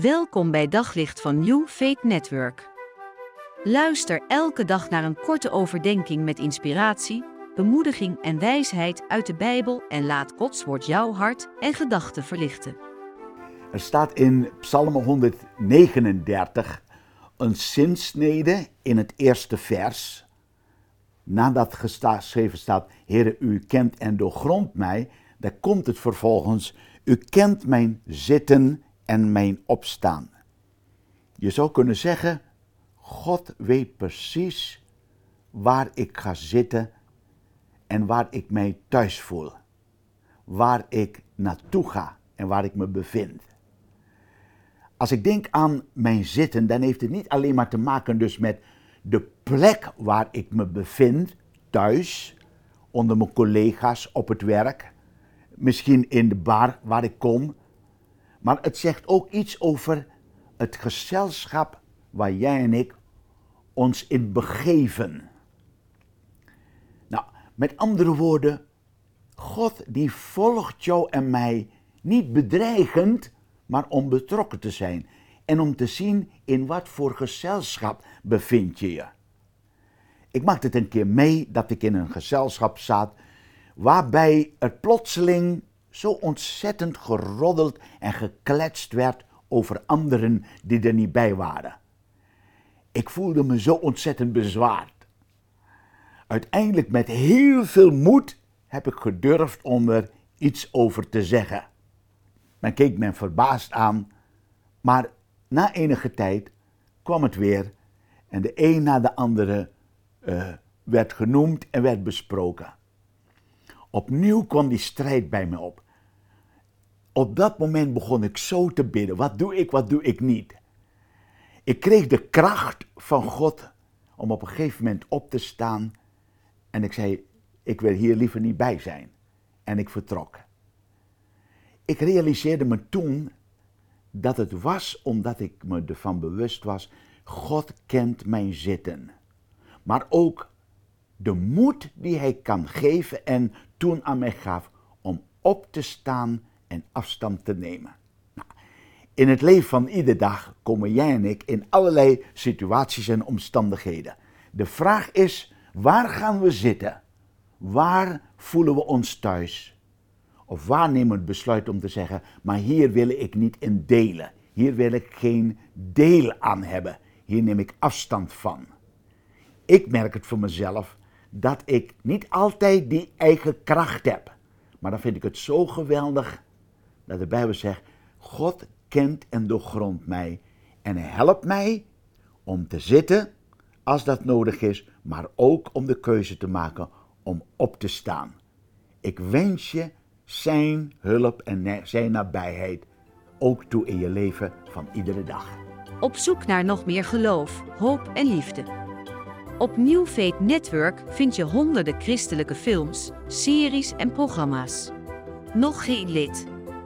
Welkom bij Daglicht van New Faith Network. Luister elke dag naar een korte overdenking met inspiratie, bemoediging en wijsheid uit de Bijbel en laat Gods woord jouw hart en gedachten verlichten. Er staat in Psalm 139 een zinsnede in het eerste vers. Nadat geschreven staat, Heere, u kent en doorgrondt mij, daar komt het vervolgens, u kent mijn zitten en mijn opstaan. Je zou kunnen zeggen, God weet precies waar ik ga zitten en waar ik mij thuis voel. Waar ik naartoe ga en waar ik me bevind. Als ik denk aan mijn zitten, dan heeft het niet alleen maar te maken dus met de plek waar ik me bevind, thuis, onder mijn collega's op het werk, misschien in de bar waar ik kom, maar het zegt ook iets over het gezelschap waar jij en ik ons in begeven. Nou, met andere woorden, God die volgt jou en mij niet bedreigend, maar om betrokken te zijn en om te zien in wat voor gezelschap bevind je je. Ik maakte het een keer mee dat ik in een gezelschap zat waarbij er plotseling zo ontzettend geroddeld en gekletst werd over anderen die er niet bij waren. Ik voelde me zo ontzettend bezwaard. Uiteindelijk met heel veel moed heb ik gedurfd om er iets over te zeggen. Men keek me verbaasd aan, maar na enige tijd kwam het weer en de een na de andere uh, werd genoemd en werd besproken. Opnieuw kwam die strijd bij me op. Op dat moment begon ik zo te bidden. Wat doe ik, wat doe ik niet? Ik kreeg de kracht van God om op een gegeven moment op te staan. En ik zei, ik wil hier liever niet bij zijn. En ik vertrok. Ik realiseerde me toen dat het was omdat ik me ervan bewust was, God kent mijn zitten. Maar ook de moed die hij kan geven en toen aan mij gaf om op te staan en afstand te nemen. Nou, in het leven van iedere dag komen jij en ik in allerlei situaties en omstandigheden. De vraag is, waar gaan we zitten? Waar voelen we ons thuis? Of waar nemen we het besluit om te zeggen, maar hier wil ik niet in delen. Hier wil ik geen deel aan hebben. Hier neem ik afstand van. Ik merk het voor mezelf dat ik niet altijd die eigen kracht heb. Maar dan vind ik het zo geweldig dat de Bijbel zegt, God kent en doorgrondt mij en helpt mij om te zitten als dat nodig is, maar ook om de keuze te maken om op te staan. Ik wens je zijn hulp en zijn nabijheid ook toe in je leven van iedere dag. Op zoek naar nog meer geloof, hoop en liefde. Op New Network vind je honderden christelijke films, series en programma's. Nog geen lid?